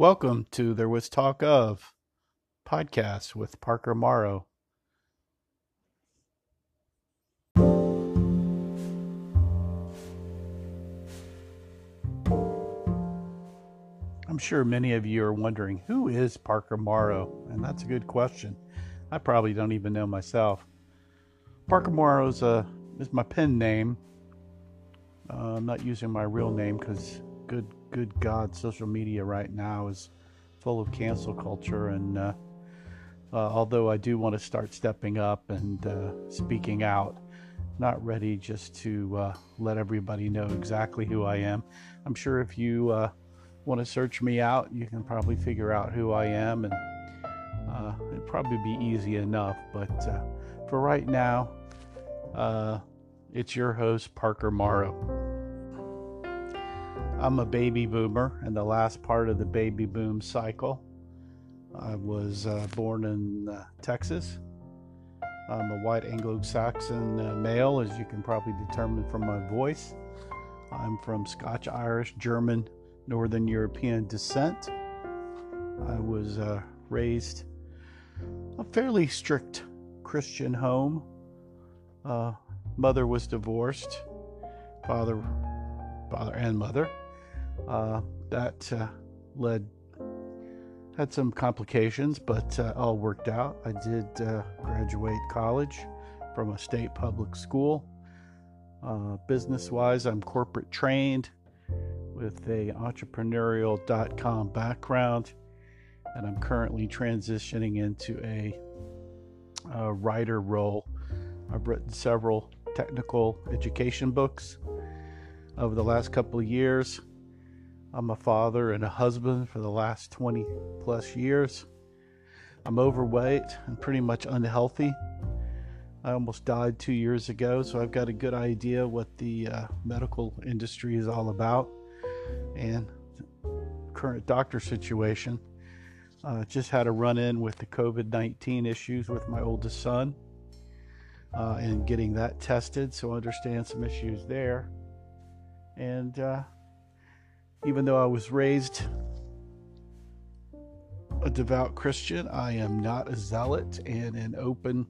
Welcome to There Was Talk of podcast with Parker Morrow. I'm sure many of you are wondering who is Parker Morrow, and that's a good question. I probably don't even know myself. Parker Morrow is, a, is my pen name. Uh, I'm not using my real name because good good God, social media right now is full of cancel culture. And uh, uh, although I do want to start stepping up and uh, speaking out, not ready just to uh, let everybody know exactly who I am. I'm sure if you uh, want to search me out, you can probably figure out who I am, and uh, it'd probably be easy enough. But for right now, it's your host, Parker Morrow. I'm a baby boomer in the last part of the baby boom cycle. I was uh, born in uh, Texas. I'm a white Anglo Saxon uh, male, as you can probably determine from my voice. I'm from Scotch, Irish, German, Northern European descent. I was uh, raised a fairly strict Christian home. Uh, mother was divorced, father, father and mother. Uh, that uh, led had some complications, but uh, all worked out. I did uh, graduate college from a state public school. Uh, business wise, I'm corporate trained with a entrepreneurial.com background, and I'm currently transitioning into a, a writer role. I've written several technical education books over the last couple of years. I'm a father and a husband for the last 20 plus years. I'm overweight and pretty much unhealthy. I almost died two years ago, so I've got a good idea what the uh, medical industry is all about and current doctor situation. Uh, just had a run in with the COVID 19 issues with my oldest son uh, and getting that tested, so I understand some issues there. And uh, even though I was raised a devout Christian, I am not a zealot and an open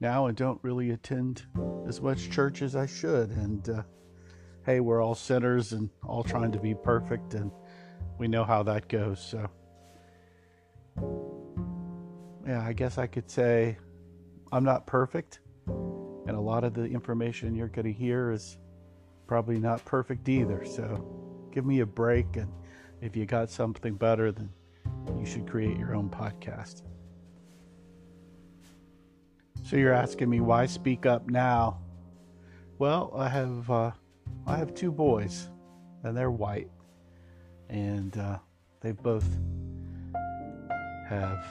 now and don't really attend as much church as I should. And uh, hey, we're all sinners and all trying to be perfect, and we know how that goes. So, yeah, I guess I could say I'm not perfect, and a lot of the information you're going to hear is probably not perfect either. So give me a break. And if you got something better, then you should create your own podcast. So you're asking me why speak up now? Well, I have uh, I have two boys, and they're white, and uh, they both have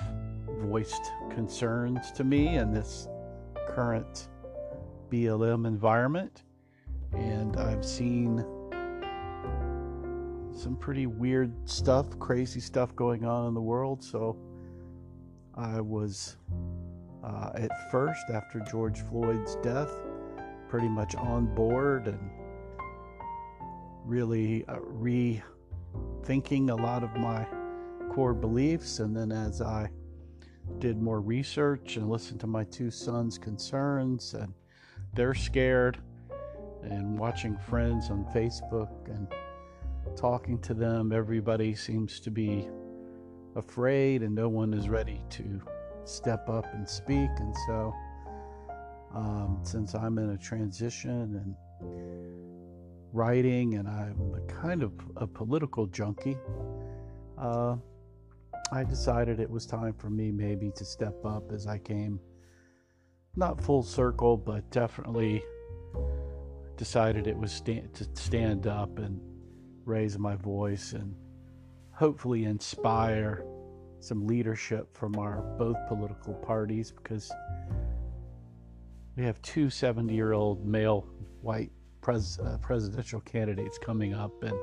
voiced concerns to me in this current BLM environment and I've seen some pretty weird stuff, crazy stuff going on in the world. So I was uh, at first, after George Floyd's death, pretty much on board and really uh, rethinking a lot of my core beliefs. And then as I did more research and listened to my two sons' concerns, and they're scared and watching friends on Facebook and talking to them, everybody seems to be afraid and no one is ready to step up and speak. And so, um, since I'm in a transition and writing and I'm a kind of a political junkie, uh, I decided it was time for me maybe to step up as I came not full circle, but definitely decided it was to stand up and raise my voice and hopefully inspire some leadership from our both political parties because we have two 70 year old male white pres, uh, presidential candidates coming up and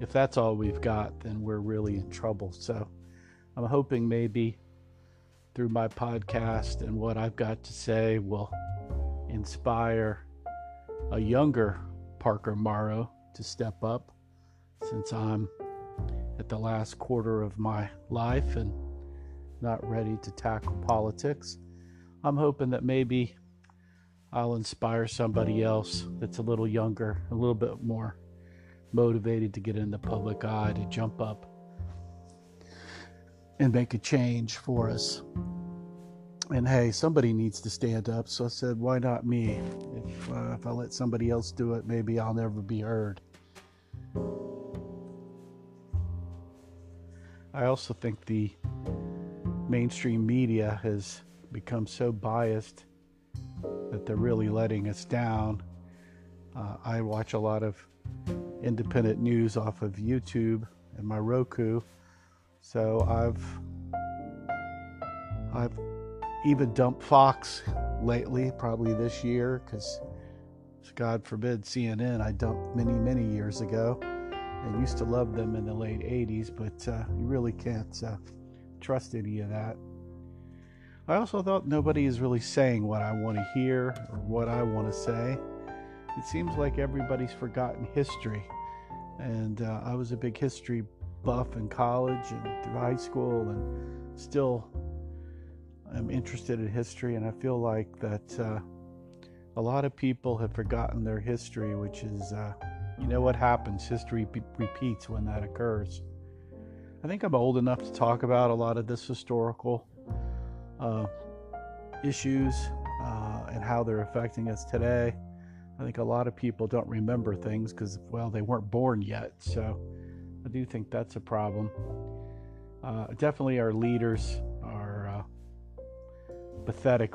if that's all we've got then we're really in trouble. So i'm hoping maybe through my podcast and what i've got to say will inspire a younger Parker Morrow to step up since I'm at the last quarter of my life and not ready to tackle politics. I'm hoping that maybe I'll inspire somebody else that's a little younger, a little bit more motivated to get in the public eye, to jump up and make a change for us. And hey, somebody needs to stand up. So I said, why not me? If, uh, if I let somebody else do it, maybe I'll never be heard. I also think the mainstream media has become so biased that they're really letting us down. Uh, I watch a lot of independent news off of YouTube and my Roku, so I've I've even dumped Fox lately, probably this year, because God forbid CNN I dumped many many years ago. I used to love them in the late 80s, but uh, you really can't uh, trust any of that. I also thought nobody is really saying what I want to hear or what I want to say. It seems like everybody's forgotten history. And uh, I was a big history buff in college and through high school, and still am interested in history. And I feel like that uh, a lot of people have forgotten their history, which is, uh, you know, what happens. History be- repeats when that occurs. I think I'm old enough to talk about a lot of this historical uh, issues uh, and how they're affecting us today. I think a lot of people don't remember things because, well, they weren't born yet. So I do think that's a problem. Uh, definitely, our leaders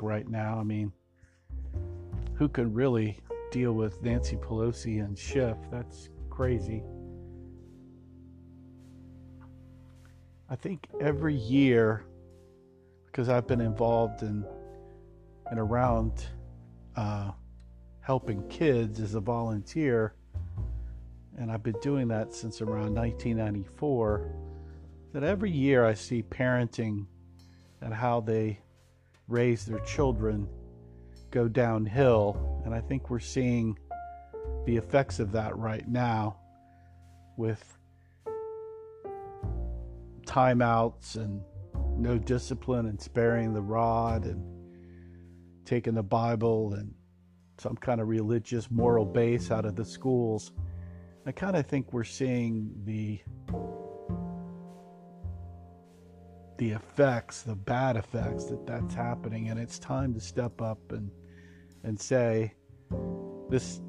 right now. I mean, who can really deal with Nancy Pelosi and Schiff? That's crazy. I think every year because I've been involved in and around uh, helping kids as a volunteer, and I've been doing that since around 1994. That every year I see parenting and how they raise their children go downhill, and I think we're seeing the effects of that right now with timeouts and no discipline and sparing the rod and taking the Bible and some kind of religious moral base out of the schools. I kind of think we're seeing the the effects, the bad effects that that's happening, and it's time to step up and and say this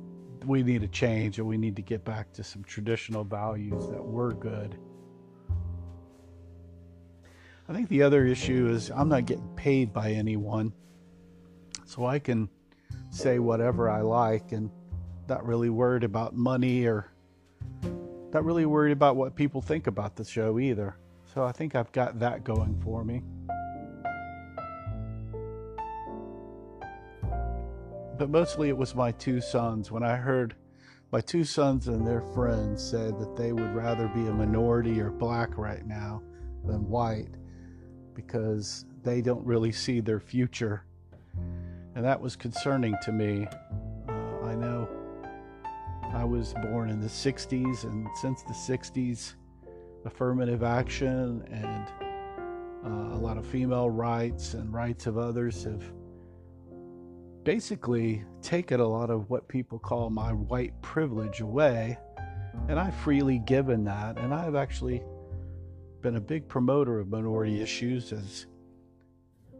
we need a change and we need to get back to some traditional values that were good I think the other issue is I'm not getting paid by anyone, so I can say whatever I like and not really worried about money or not really worried about what people think about the show either. So I think I've got that going for me. But mostly it was my two sons. When I heard my two sons and their friends said that they would rather be a minority or black right now than white because they don't really see their future. And that was concerning to me. Uh, I know I was born in the 60s, and since the 60s, affirmative action and uh, a lot of female rights and rights of others have basically taken a lot of what people call my white privilege away. And I've freely given that, and I've actually been a big promoter of minority issues as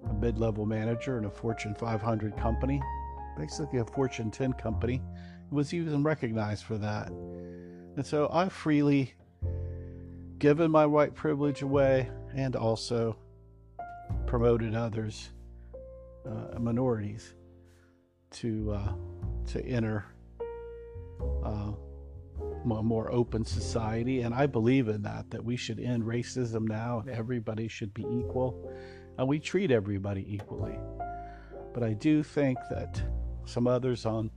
a mid level manager in a Fortune 500 company, basically a Fortune 10 company. Was even recognized for that. And so I freely given my white privilege away and also promoted others, uh, minorities, to uh, to enter uh, a more open society. And I believe in that, that we should end racism now and everybody should be equal. And we treat everybody equally. But I do think that some others on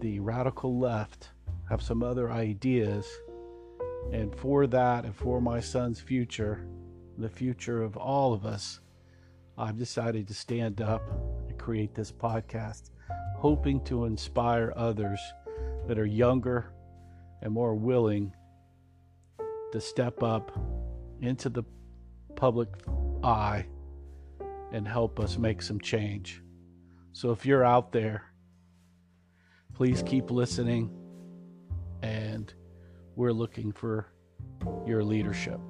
the radical left have some other ideas. And for that and for my son's future, the future of all of us, I've decided to stand up and create this podcast, hoping to inspire others that are younger and more willing to step up into the public eye and help us make some change. So if you're out there, please keep listening, and we're looking for your leadership.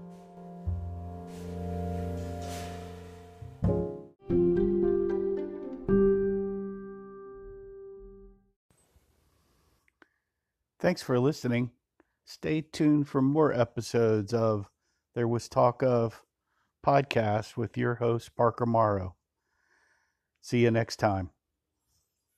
Thanks for listening. Stay tuned for more episodes of There Was Talk of podcast with your host, Parker Morrow. See you next time.